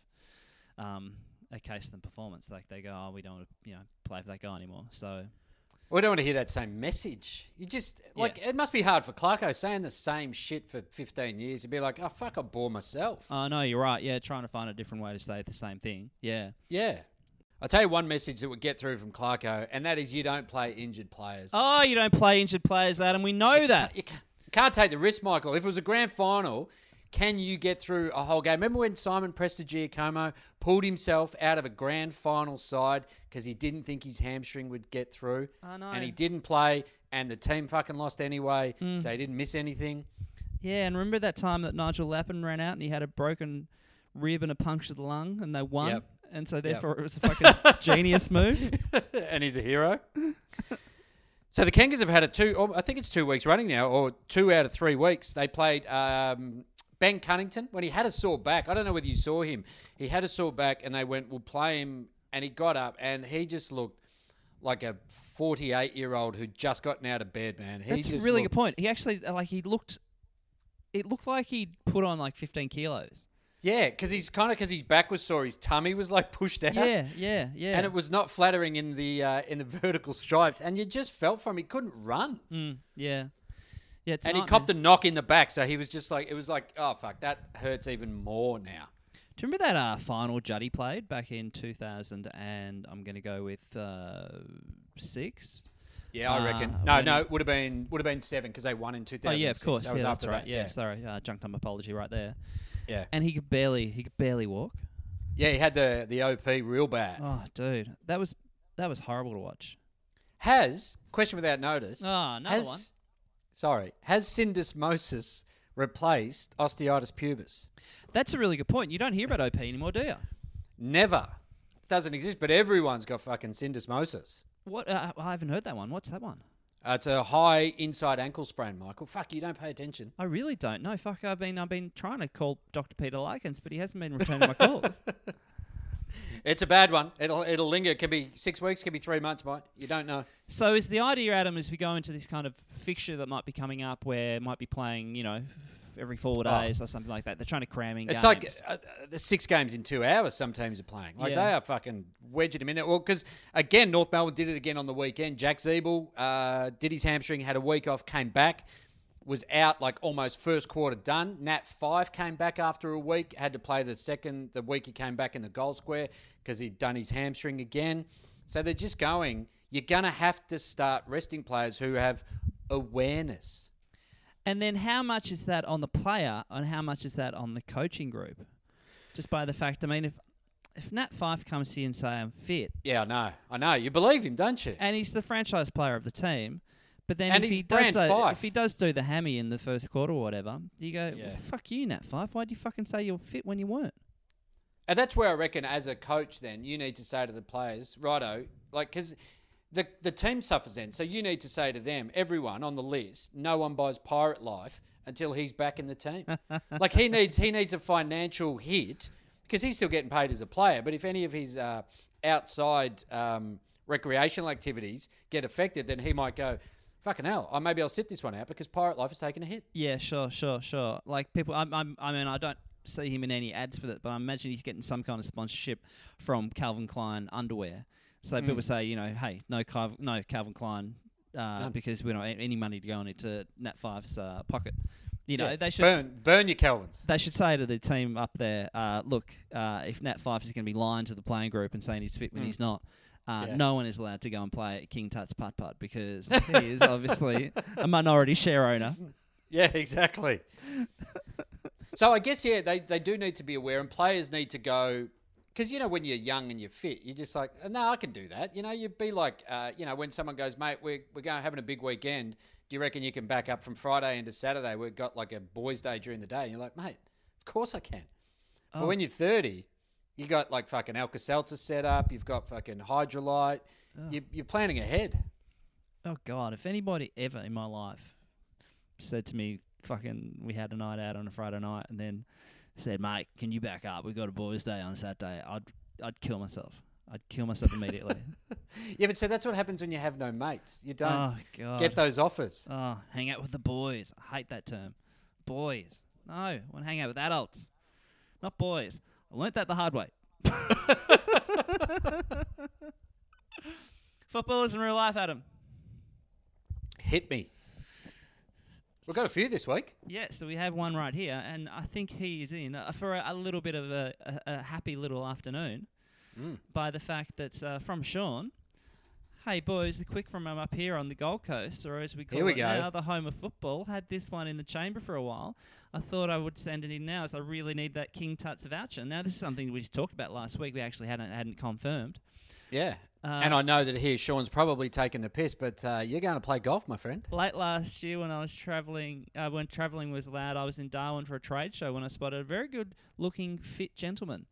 um, a case than performance. Like they go, oh, we don't want to, you know, play for that guy anymore. So We don't want to hear that same message. You just like it must be hard for Clarko saying the same shit for 15 years. He'd be like, "Oh fuck, I bore myself." Oh, I know you're right. Yeah, trying to find a different way to say the same thing. Yeah, yeah. I'll tell you one message that would get through from Clarko, and that is you don't play injured players. Oh, you don't play injured players, Adam. We know that. You can't, you can't take the risk, Michael. If it was a grand final, can you get through a whole game? Remember when Simon Prestigiacomo pulled himself out of a grand final side because he didn't think his hamstring would get through? I know. And he didn't play, and the team fucking lost anyway, Mm. so he didn't miss anything. Yeah, and remember that time that Nigel Lappin ran out and he had a broken rib and a punctured lung, and they won. Yep. And so therefore it was a fucking genius move. and he's a hero. so the Kangas have had a two, oh, I think it's two weeks running now, or two out of three weeks. They played um, Ben Cunnington when he had a sore back. I don't know whether you saw him. He had a sore back, and they went, "We'll play him," and he got up, and he just looked like a 48 year old who'd just gotten out of bed, man. He That's a really looked- good point. He actually uh, like he looked. It looked like he'd put on like 15 kilos. Yeah, because he's kind of because his back was sore, his tummy was like pushed out. Yeah, yeah, yeah. And it was not flattering in the uh, in the vertical stripes, and you just felt for him. He couldn't run. Mm, yeah, yeah. It's and he copped a knock in the back, so he was just like, it was like, oh fuck, that hurts even more now. Do you remember that uh, final Juddy played back in 2000 and I'm going to go with uh, six? Yeah, I Uh, reckon. No, when- no, it would have been would have been seven because they won in two Oh thousand. yeah, of course. That was after right. that. Yeah, sorry, uh, junk time apology right there. Yeah. and he could barely he could barely walk. Yeah, he had the the OP real bad. Oh, dude, that was that was horrible to watch. Has question without notice. Oh, another has, one. Sorry, has syndesmosis replaced osteitis pubis? That's a really good point. You don't hear about OP anymore, do you? Never. Doesn't exist, but everyone's got fucking syndesmosis. What? Uh, I haven't heard that one. What's that one? Uh, it's a high inside ankle sprain, Michael. Fuck, you don't pay attention. I really don't know. Fuck, I've been I've been trying to call Dr. Peter Larkins, but he hasn't been returning my calls. It's a bad one. It'll it'll linger. It can be six weeks, can be three months, Mike. You don't know. So is the idea, Adam, as we go into this kind of fixture that might be coming up, where might be playing, you know, every four days or something like that. They're trying to cram in Oh. It's games. like uh, the six games in two hours. Some teams are playing. Like Yeah. they are fucking wedging him in there. Well, because again, North Melbourne did it again on the weekend. Jack Ziebell uh, did his hamstring, had a week off, came back, was out like almost first quarter done. Nat Fyfe came back after a week, had to play the second the week he came back in the goal square because he'd done his hamstring again. So they're just going. You're gonna have to start resting players who have awareness. and then how much is that on the player, and how much is that on the coaching group? Just by the fact, I mean, if if Nat Fyfe comes here and say I'm fit, Yeah, I know. I know. You believe him, don't you? and he's the franchise player of the team. But then And if he does if he does do the hammy in the first quarter or whatever, you go, Yeah. well, "Fuck you, Nat Fyfe. Why'd you fucking say you're fit when you weren't?" And that's where I reckon, as a coach, then you need to say to the players, righto, like because the the team suffers then. So you need to say to them, everyone on the list, no one buys Pirate Life until he's back in the team. like he needs he needs a financial hit because he's still getting paid as a player. But if any of his uh, outside um, recreational activities get affected, then he might go. Fucking hell! I maybe I'll sit this one out because Pirate Life has taken a hit. Yeah, sure, sure, sure. Like people, I'm, I'm, I mean, I don't see him in any ads for that, but I imagine he's getting some kind of sponsorship from Calvin Klein underwear. So Hmm. people say, you know, hey, no, Calv- no Calvin Klein, uh, because we don't have any money to go into Nat Fyfe's uh, pocket. You know, Yeah. they should burn burn your Calvins. they should say to the team up there, uh, look, uh, if Nat Fyfe is going to be lying to the playing group and saying he's fit when he's not, uh. Yeah. no one is allowed to go and play King Tut's putt putt because he is obviously a minority share owner. Yeah, exactly. so I guess yeah, they, they do need to be aware, and players need to go because you know when you're young and you're fit, you're just like, no, I can do that. You know, you'd be like, uh, you know, when someone goes, mate, we're we're going having a big weekend. Do you reckon you can back up from Friday into Saturday? We've got like a boys' day during the day. And you're like, mate, of course I can. But Oh. when you're 30, you got like fucking Alka Seltzer set up. You've got fucking Hydralyte. You, you're planning ahead. Oh God! If anybody ever in my life said to me, "Fucking, we had a night out on a Friday night," and then said, "Mate, can you back up? We got a boys' day on Saturday," I'd I'd kill myself. I'd kill myself immediately. Yeah, but so that's what happens when you have no mates. You oh, don't oh get those offers. Oh, hang out with the boys. I hate that term. Boys. No, I want to hang out with adults, not boys. I learnt that the hard way. Footballers in real life, Adam. Hit me. We've got a few this week. Yeah, so we have one right here, and I think he is in uh, for a, a little bit of a, a, a happy little afternoon Mm. by the fact that uh, from Sean. Hey boys, the quick from um, up here on the Gold Coast, or as we call Here we it go. now, the home of football. Had this one in the chamber for a while. I thought I would send it in now, as I really need that King Tuts voucher. Now this is something we just talked about last week. We actually hadn't hadn't confirmed. Yeah. Uh, and I know that here Sean's probably taking the piss, but uh, you're going to play golf, my friend. Late last year, when I was traveling, uh, when traveling was allowed, I was in Darwin for a trade show when I spotted a very good-looking, fit gentleman.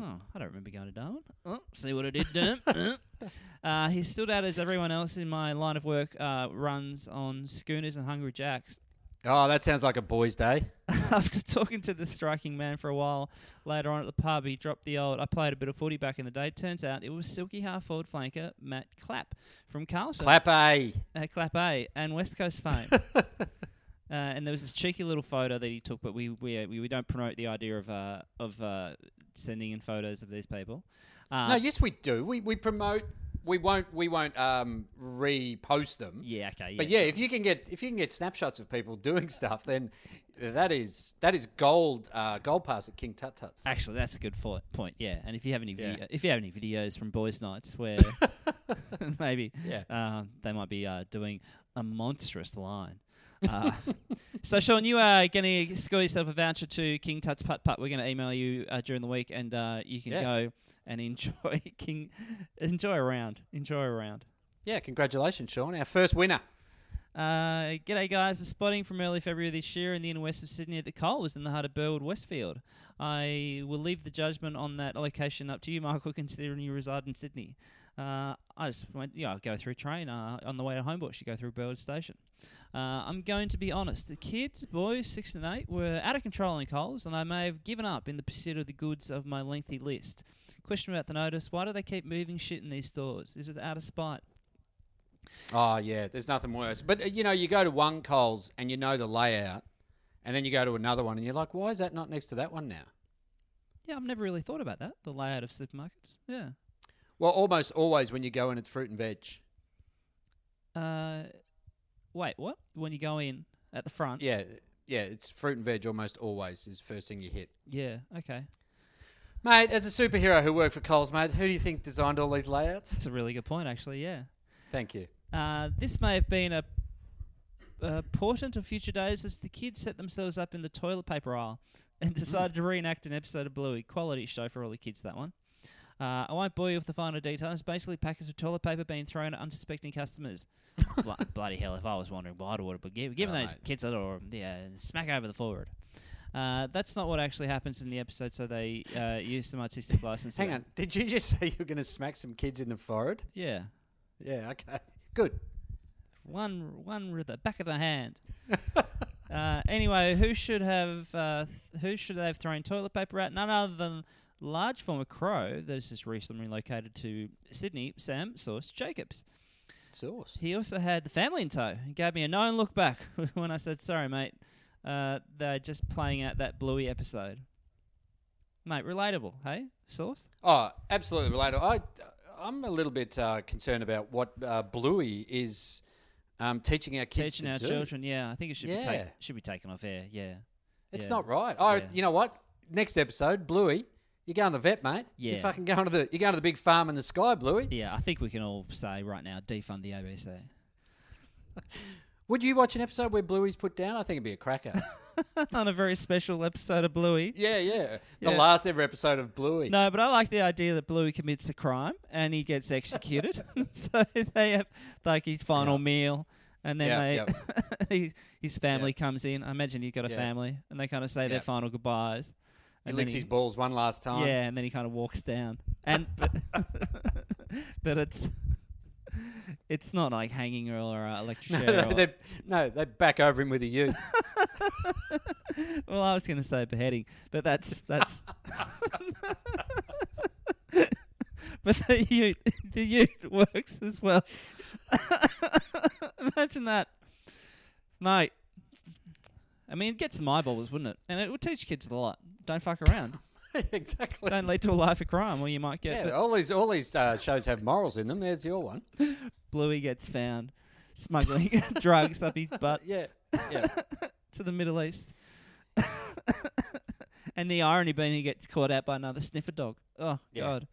Oh, I don't remember going to Darwin. Oh, see what I did, Derm. Uh. uh, he stood out as everyone else in my line of work uh, runs on schooners and Hungry Jacks. Oh, that sounds like a boys' day. After talking to the striking man for a while later on at the pub, he dropped the old. I played a bit of footy back in the day. Turns out it was silky half forward flanker Matt Clapp from Carlton. Clap A. uh, Clap A and West Coast fame. Uh, and there was this cheeky little photo that he took, but we we, uh, we, we don't promote the idea of uh, of uh, sending in photos of these people. Uh, No, yes, we do. We, we promote. We won't. We won't um, repost them. yeah, okay, yeah. But yeah, if you can get if you can get snapshots of people doing stuff, then that is that is gold uh, gold pass at King Tut Tut. Actually, that's a good fo- point. Yeah, and if you have any Yeah. video, if you have any videos from boys' nights where maybe Yeah. uh, they might be uh, doing a monstrous line. Uh, so, Sean, you are going to score yourself a voucher to King Tut's Putt Putt. We're going to email you uh, during the week, and uh, you can Yeah. go and enjoy King, enjoy a round, enjoy a round. Yeah, congratulations, Sean. Our first winner. Uh, g'day, guys. The spotting from early February this year in the inner west of Sydney at the Cole was in the heart of Burwood Westfield. I will leave the judgment on that location up to you, Michael, considering you reside in Sydney. Uh, I just went, yeah, I'll go through train uh, on the way to Homebush. You go through Burwood Station. Uh, I'm going to be honest. The kids, boys, six and eight, were out of control in Coles, and I may have given up in the pursuit of the goods of my lengthy list. Question about the notice: Why do they keep moving shit in these stores? Is it out of spite? Oh yeah, there's nothing worse. But uh, you know, you go to one Coles and you know the layout, and then you go to another one and you're like, why is that not next to that one now? Yeah, I've never really thought about that. The layout of supermarkets. Yeah. Well, almost always when you go in, it's fruit and veg. Uh, wait, what? When you go in at the front? Yeah, yeah, it's fruit and veg almost always is the first thing you hit. Yeah. Okay. Mate, as a superhero who worked for Coles, mate, who do you think designed all these layouts? That's a really good point, actually. Yeah. Thank you. Uh, this may have been a, a portent of future days as the kids set themselves up in the toilet paper aisle and decided to reenact an episode of Bluey. Quality show for all the kids, that one. Uh, I won't bore you with the final details. Basically, packets of toilet paper being thrown at unsuspecting customers. Blo- bloody hell, if I was wondering why I would have given, given those kids a little, yeah, smack over the forward. Uh, that's not what actually happens in the episode, so they uh, use some artistic license. Hang on, did you just say you were going to smack some kids in the forehead? Yeah. Yeah, okay, good. One, one with the back of the hand. uh, anyway, who should have uh, who should they have thrown toilet paper at? None other than large former crow that is just recently relocated to Sydney. Sam Sauce Jacobs. Sauce. He also had the family in tow. He gave me a knowing look back when I said, "Sorry, mate, uh, they're just playing out that Bluey episode." Mate, relatable, hey? Sauce? Oh, absolutely relatable. I, I'm a little bit uh, concerned about what uh, Bluey is um, teaching our kids Teaching our do. children, yeah. I think it should be ta- Yeah. should be taken off air, yeah. It's Yeah. not right. Oh, Yeah. you know what? Next episode, Bluey, you're going to the vet, mate. Yeah. You're fucking going to the you're going to the big farm in the sky, Bluey. Yeah, I think we can all say right now, defund the ABC. Would you watch an episode where Bluey's put down? I think it'd be a cracker. on a very special episode of Bluey. yeah, yeah. The Yeah. last ever episode of Bluey. No, but I like the idea that Bluey commits a crime and he gets executed. so they have like his final meal, and then Yeah, they his family comes in. I imagine he's got a Yeah. family, and they kind of say Yeah. their final goodbyes. He licks then his balls one last time. Yeah, and then he kind of walks down, and but, but it's it's not like hanging or uh, electric No, chair. no, or- they, no, they back over him with a ute. well, I was going to say beheading, but that's that's. but the ute, the ute works as well. Imagine that, mate. I mean, it gets some eyeballs, wouldn't it? And it would teach kids a lot. Don't fuck around. exactly. Don't lead to a life of crime, or you might get yeah, all these all these uh, shows have morals in them. There's your one. Bluey gets found smuggling drugs up his butt Yeah, yeah. to the Middle East. and the irony being he gets caught out by another sniffer dog. Oh Yeah. God.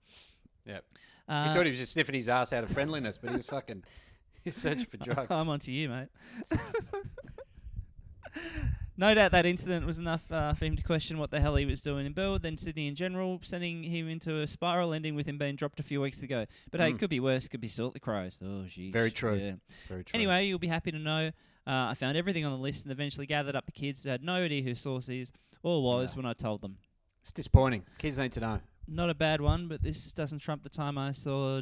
yeah. Uh, he thought he was just sniffing his ass out of friendliness, but he was fucking he was searching for drugs. I'm on to you, mate. No doubt that incident was enough uh, for him to question what the hell he was doing in Burwood, then Sydney in general, sending him into a spiral ending with him being dropped a few weeks ago. But hey, it Mm. could be worse. Could be salt the crows. Oh, jeez. Very true. Yeah. Very true. Anyway, you'll be happy to know uh, I found everything on the list and eventually gathered up the kids who had no idea who Sauce is or was Yeah. when I told them. it's disappointing. Kids need to know. Not a bad one, but this doesn't trump the time I saw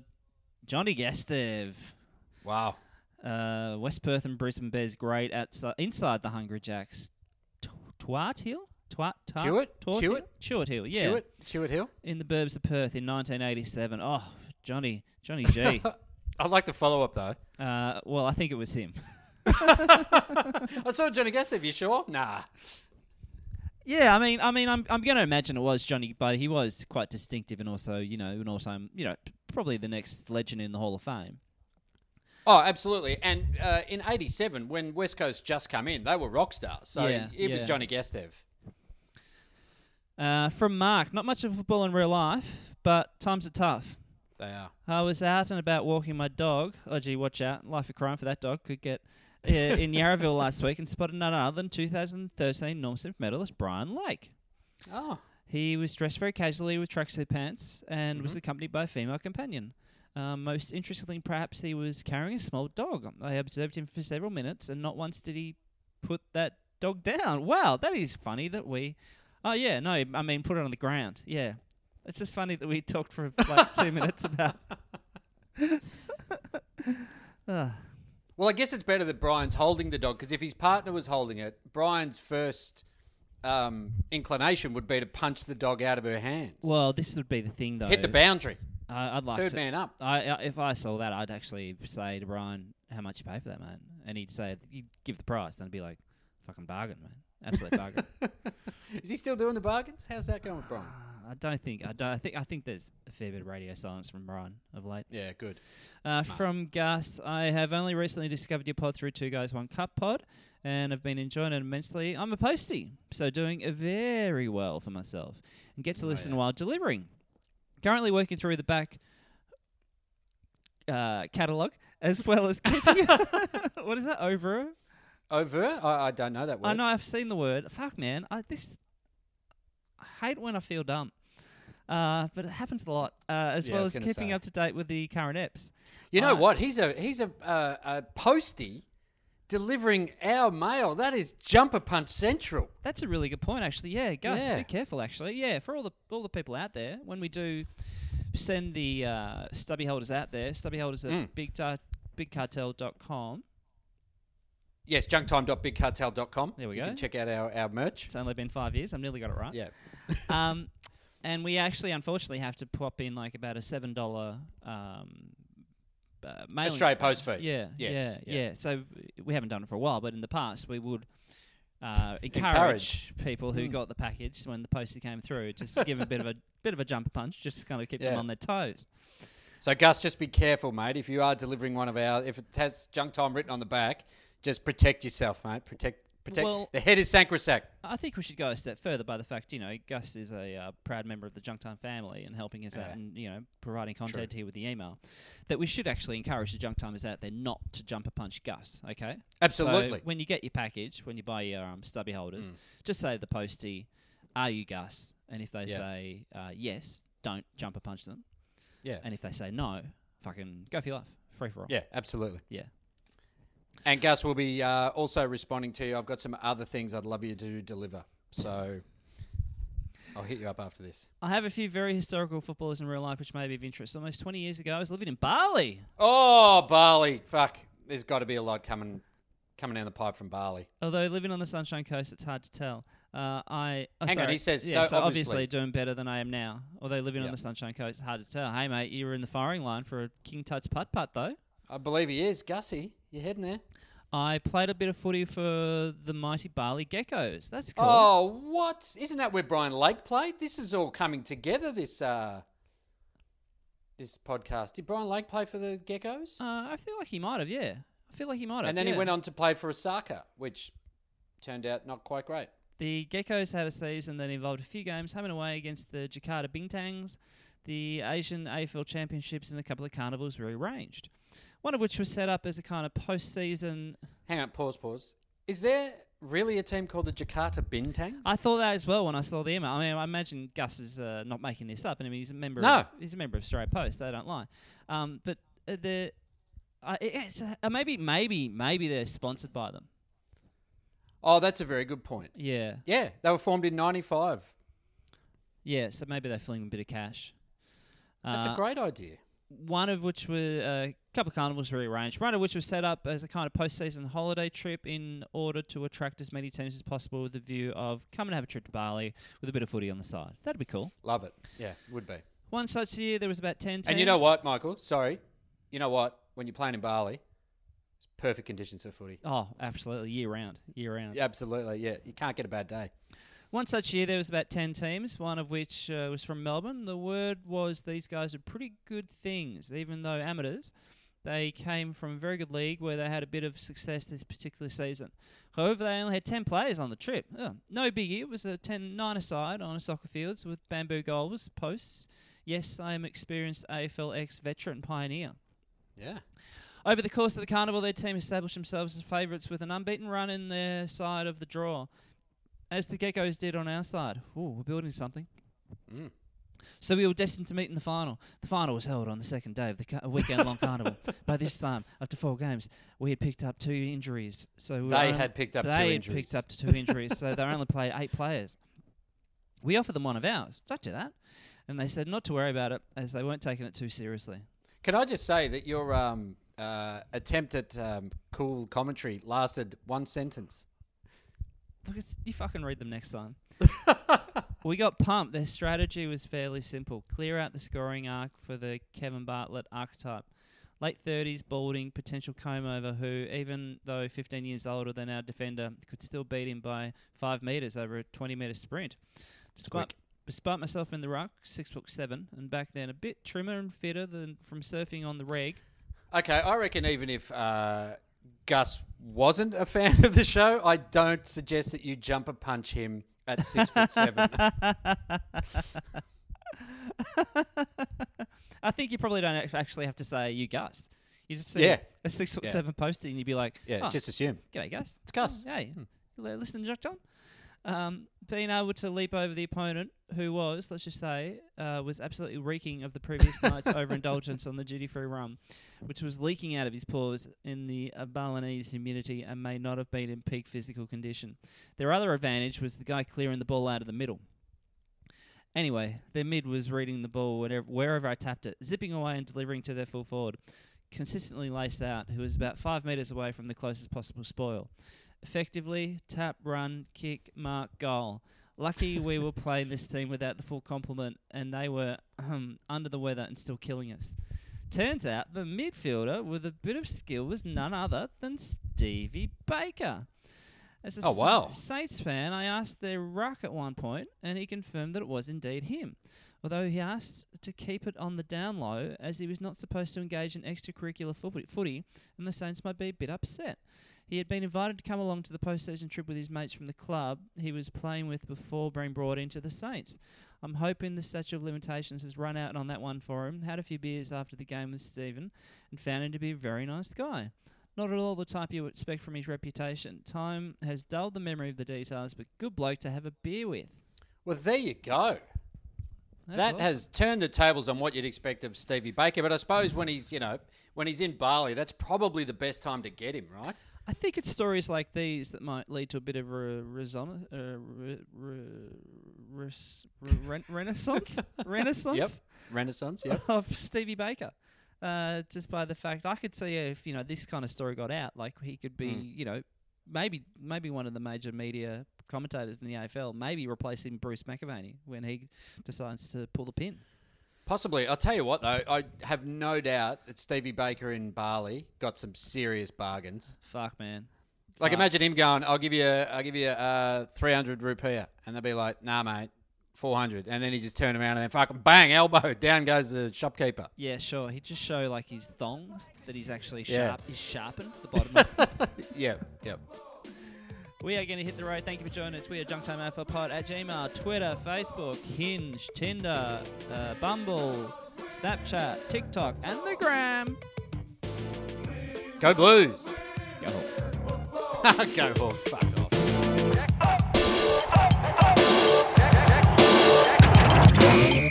Johnny Gastev. Wow. Uh, West Perth and Brisbane Bears great outside, inside the Hungry Jacks. T- Twart Hill? Twat, Twat, Chewett? Twart Chewett? Hill? Yeah. Chewett Hill? In the burbs of Perth in 1987. Oh, Johnny, Johnny G. I'd like to follow up though. uh, well, I think it was him. I saw Johnny Gastev. You sure? Nah. Yeah, I mean, I mean, I'm I'm going to imagine it was Johnny, but he was quite distinctive and also, you know, and also, you know, probably the next legend in the Hall of Fame. Oh, absolutely. And uh, in '87, when West Coast just come in, they were rock stars. So Yeah, it was. Johnny Gastev. Uh, from Mark, not much of a football in real life, but times are tough. They are. I was out and about walking my dog. Oh, gee, watch out. Life of crime for that dog. Could get uh, in Yarraville last week and spotted none other than 2013 Norm Smith medalist Brian Lake. Oh, He was dressed very casually with tracksuit pants and was Mhm. accompanied by a female companion. Um, most interestingly, perhaps he was carrying a small dog. I observed him for several minutes, and not once did he put that dog down. Wow, that is funny that we. Oh yeah, no, I mean put it on the ground. Yeah, it's just funny that we talked for like two minutes about. Ah. well, I guess it's better that Brian's holding the dog because if his partner was holding it, Brian's first um, inclination would be to punch the dog out of her hands. well, this would be the thing though. hit the boundary. I I'd like Third to. man up. I, I if I saw that, I'd actually say to Brian, "How much you pay for that, man?" And he'd say, "He'd give the price." And I'd be like, "Fucking bargain, man! Absolute bargain." Is he still doing the bargains? How's that going with Brian? I don't think I don't. I think I think there's a fair bit of radio silence from Brian of late. Yeah, good. Uh, from Gus, I have only recently discovered your pod through Two Guys One Cup pod, and I've been enjoying it immensely. I'm a postie, so doing very well for myself, and get to Oh, listen yeah. while delivering. Currently working through the back uh, catalog as well as keeping. what is that over? Over? I, I don't know that word. I know I've seen the word. Fuck, man. I this. I hate when I feel dumb. Uh, but it happens a lot, uh, as Yeah, well as keeping say. up to date with the current eps. You know what? He's a he's a, uh, a postie delivering our mail. That is jumper punch central. That's a really good point, actually. Yeah, Gus, Yeah. be careful. Actually, yeah, for all the all the people out there, when we do send the uh, stubby holders out there, stubby holders at Mm. big tar- bigcartel.com. Yes, junktime.bigcartel.com. There we you go. can check out our, our merch. It's only been five years. I've nearly got it right. Yeah. um, and we actually, unfortunately, have to pop in like about a seven dollar um, uh, mailing Australia. Post fee. Yeah, Yes, yeah, yeah. yeah. So we haven't done it for a while, but in the past we would. Uh, encourage, Encourage. people who Mm. got the package when the postie came through, just to give them a bit of a bit of a jumper punch, just to kind of keep them on their toes. So Gus, just be careful, mate. If you are delivering one of our, if it has junk time written on the back, just protect yourself, mate. Protect, protect. Well- the head is sacrosanct. I think we should go a step further by the fact, you know, Gus is a uh, proud member of the Junktime family and helping us out and, you know, providing content here with the email. That we should actually encourage the Junk Timers out there not to jump a punch Gus, okay? Absolutely. So when you get your package, when you buy your um, stubby holders, Mm. just say to the postie, are you Gus? And if they Yeah. say uh, yes, don't jump a punch them. Yeah. And if they say no, fucking go for your life. Free for all. Yeah, absolutely. Yeah. And Gus will be uh, also responding to you. I've got some other things I'd love you to deliver. So I'll hit you up after this. I have a few very historical footballers in real life which may be of interest. Almost 20 years ago, I was living in Bali. Oh, Bali. Fuck. There's got to be a lot coming coming down the pipe from Bali. Although living on the Sunshine Coast, it's hard to tell. Uh, I oh, Hang on, he says, yeah, so obviously- doing better than I am now. Although living on the Sunshine Coast, it's hard to tell. Hey mate, you were in the firing line for a King Tut's putt putt though. I believe he is. Gussie, You're heading there? I played a bit of footy for the mighty Bali Geckos. That's cool. Oh, what? Isn't that where Brian Lake played? This is all coming together. This uh, this podcast. Did Brian Lake play for the Geckos? Uh, I feel like he might have. Yeah, I feel like he might have. and then yeah. he went on to play for Osaka, which turned out not quite great. The Geckos had a season that involved a few games home and away against the Jakarta Bintangs. The Asian AFL Championships and a couple of carnivals were arranged. One of which was set up as a kind of post-season. Hang on, pause, pause. Is there really a team called the Jakarta Bintangs? I thought that as well when I saw the email. I mean, I imagine Gus is uh, not making this up. And I mean, he's a member. No. of, he's a member of Australia Post. They don't lie. Um, but uh, the uh, it- uh, maybe maybe maybe they're sponsored by them. oh, that's a very good point. Yeah, Yeah, they were formed in '95. yeah. So maybe they're filling a bit of cash. That's Uh, a great idea. One of which were uh, a couple of carnivals were arranged. One of which was set up as a kind of post-season holiday trip in order to attract as many teams as possible with the view of come and have a trip to Bali with a bit of footy on the side. That'd be cool. Love it. Yeah, would be. One such year, there was about ten teams. And you know what, Michael? Sorry. You know what? When you're playing in Bali, it's perfect conditions for footy. Oh, absolutely, year round, year round. Yeah, absolutely. Yeah, you can't get a bad day. One such year, there was about 10 teams, one of which uh, was from Melbourne. The word was these guys are pretty good things, even though amateurs. They came from a very good league where they had a bit of success this particular season. However, they only had 10 players on the trip. Oh, no biggie. It was a 10 9 aside on a soccer field with bamboo goals, posts. Yes, I am experienced AFL ex veteran pioneer. Yeah. Over the course of the carnival, their team established themselves as favourites with an unbeaten run in their side of the draw, as the Geckos did on our side. Ooh, we're building something. Mm. So we were destined to meet in the final. The final was held on the second day of the ca- weekend-long carnival. By this time, after four games, we had picked up two injuries. So we They had picked up they two had injuries. picked up two injuries, so they only played eight players. We offered them one of ours. Don't do that. And they said not to worry about it, as they weren't taking it too seriously. Can I just say that your um, uh, attempt at um, cool commentary lasted one sentence? Look, you fucking read them next time. we got pumped. Their strategy was fairly simple: clear out the scoring arc for the Kevin Bartlett archetype. Late thirties, balding, potential comb over, who, even though 15 years older than our defender, could still beat him by five meters over a 20 meter sprint. Despite, despite myself in the ruck, six foot seven, and back then a bit trimmer and fitter than from surfing on the reg. Okay, I reckon even if uh, Gus wasn't a fan of the show, I don't suggest that you jumper punch him at six foot seven. I think you probably don't actually have to say you Gus. You just see Yeah. a six foot Yeah. seven posting and you'd be like, Yeah, oh, just assume. g'day Gus. It's Gus. Oh, hey, L- listen, Jack John. Um, being able to leap over the opponent, who was, let's just say, uh, was absolutely reeking of the previous night's overindulgence on the duty-free rum, which was leaking out of his pores in the uh, Balinese humidity and may not have been in peak physical condition. Their other advantage was the guy clearing the ball out of the middle. Anyway, their mid was reading the ball whenever, wherever I tapped it, zipping away and delivering to their full forward, consistently laced out, who was about five metres away from the closest possible spoil. Effectively, tap, run, kick, mark, goal. Lucky we were playing this team without the full complement, and they were um, under the weather and still killing us. Turns out the midfielder with a bit of skill was none other than Stevie Baker. As a Oh, wow. Saints fan, I asked their ruck at one point, and he confirmed that it was indeed him. Although he asked to keep it on the down low, as he was not supposed to engage in extracurricular footy, footy and the Saints might be a bit upset. He had been invited to come along to the postseason trip with his mates from the club he was playing with before being brought into the Saints. I'm hoping the statute of limitations has run out on that one for him. Had a few beers after the game with Stephen and found him to be a very nice guy. Not at all the type you would expect from his reputation. Time has dulled the memory of the details, but good bloke to have a beer with. Well, there you go. That's that awesome. has turned the tables on what you'd expect of Stevie Baker. But I suppose when he's, you know, when he's in Bali, that's probably the best time to get him, right? I think it's stories like these that might lead to a bit of a reson- re- re- re- ren- renaissance, renaissance Renaissance, yeah. of Stevie Baker. Uh, just by the fact, I could see if you know this kind of story got out, like he could be, Mm. you know, maybe maybe one of the major media commentators in the AFL, maybe replacing Bruce McAvaney when he decides to pull the pin. Possibly. I'll tell you what, though, I have no doubt that Stevie Baker in Bali got some serious bargains. Fuck man, Like, Fuck. imagine him going, "I'll give you, I'll give you uh, three hundred rupiah," and they'll be like, "Nah, mate, four hundred. And then he just turn around and then fucking bang, elbow down goes the shopkeeper. Yeah, sure. He just show like his thongs that he's actually Yeah. sharp. He's sharpened the bottom. of yeah, yeah. We are going to hit the road. Thank you for joining us. We are Junk Time Alpha Pod at Gmail, Twitter, Facebook, Hinge, Tinder, uh, Bumble, Snapchat, TikTok, and the Gram. Go Blues. Go Hawks. Go Hawks. Fuck off. Hey, it's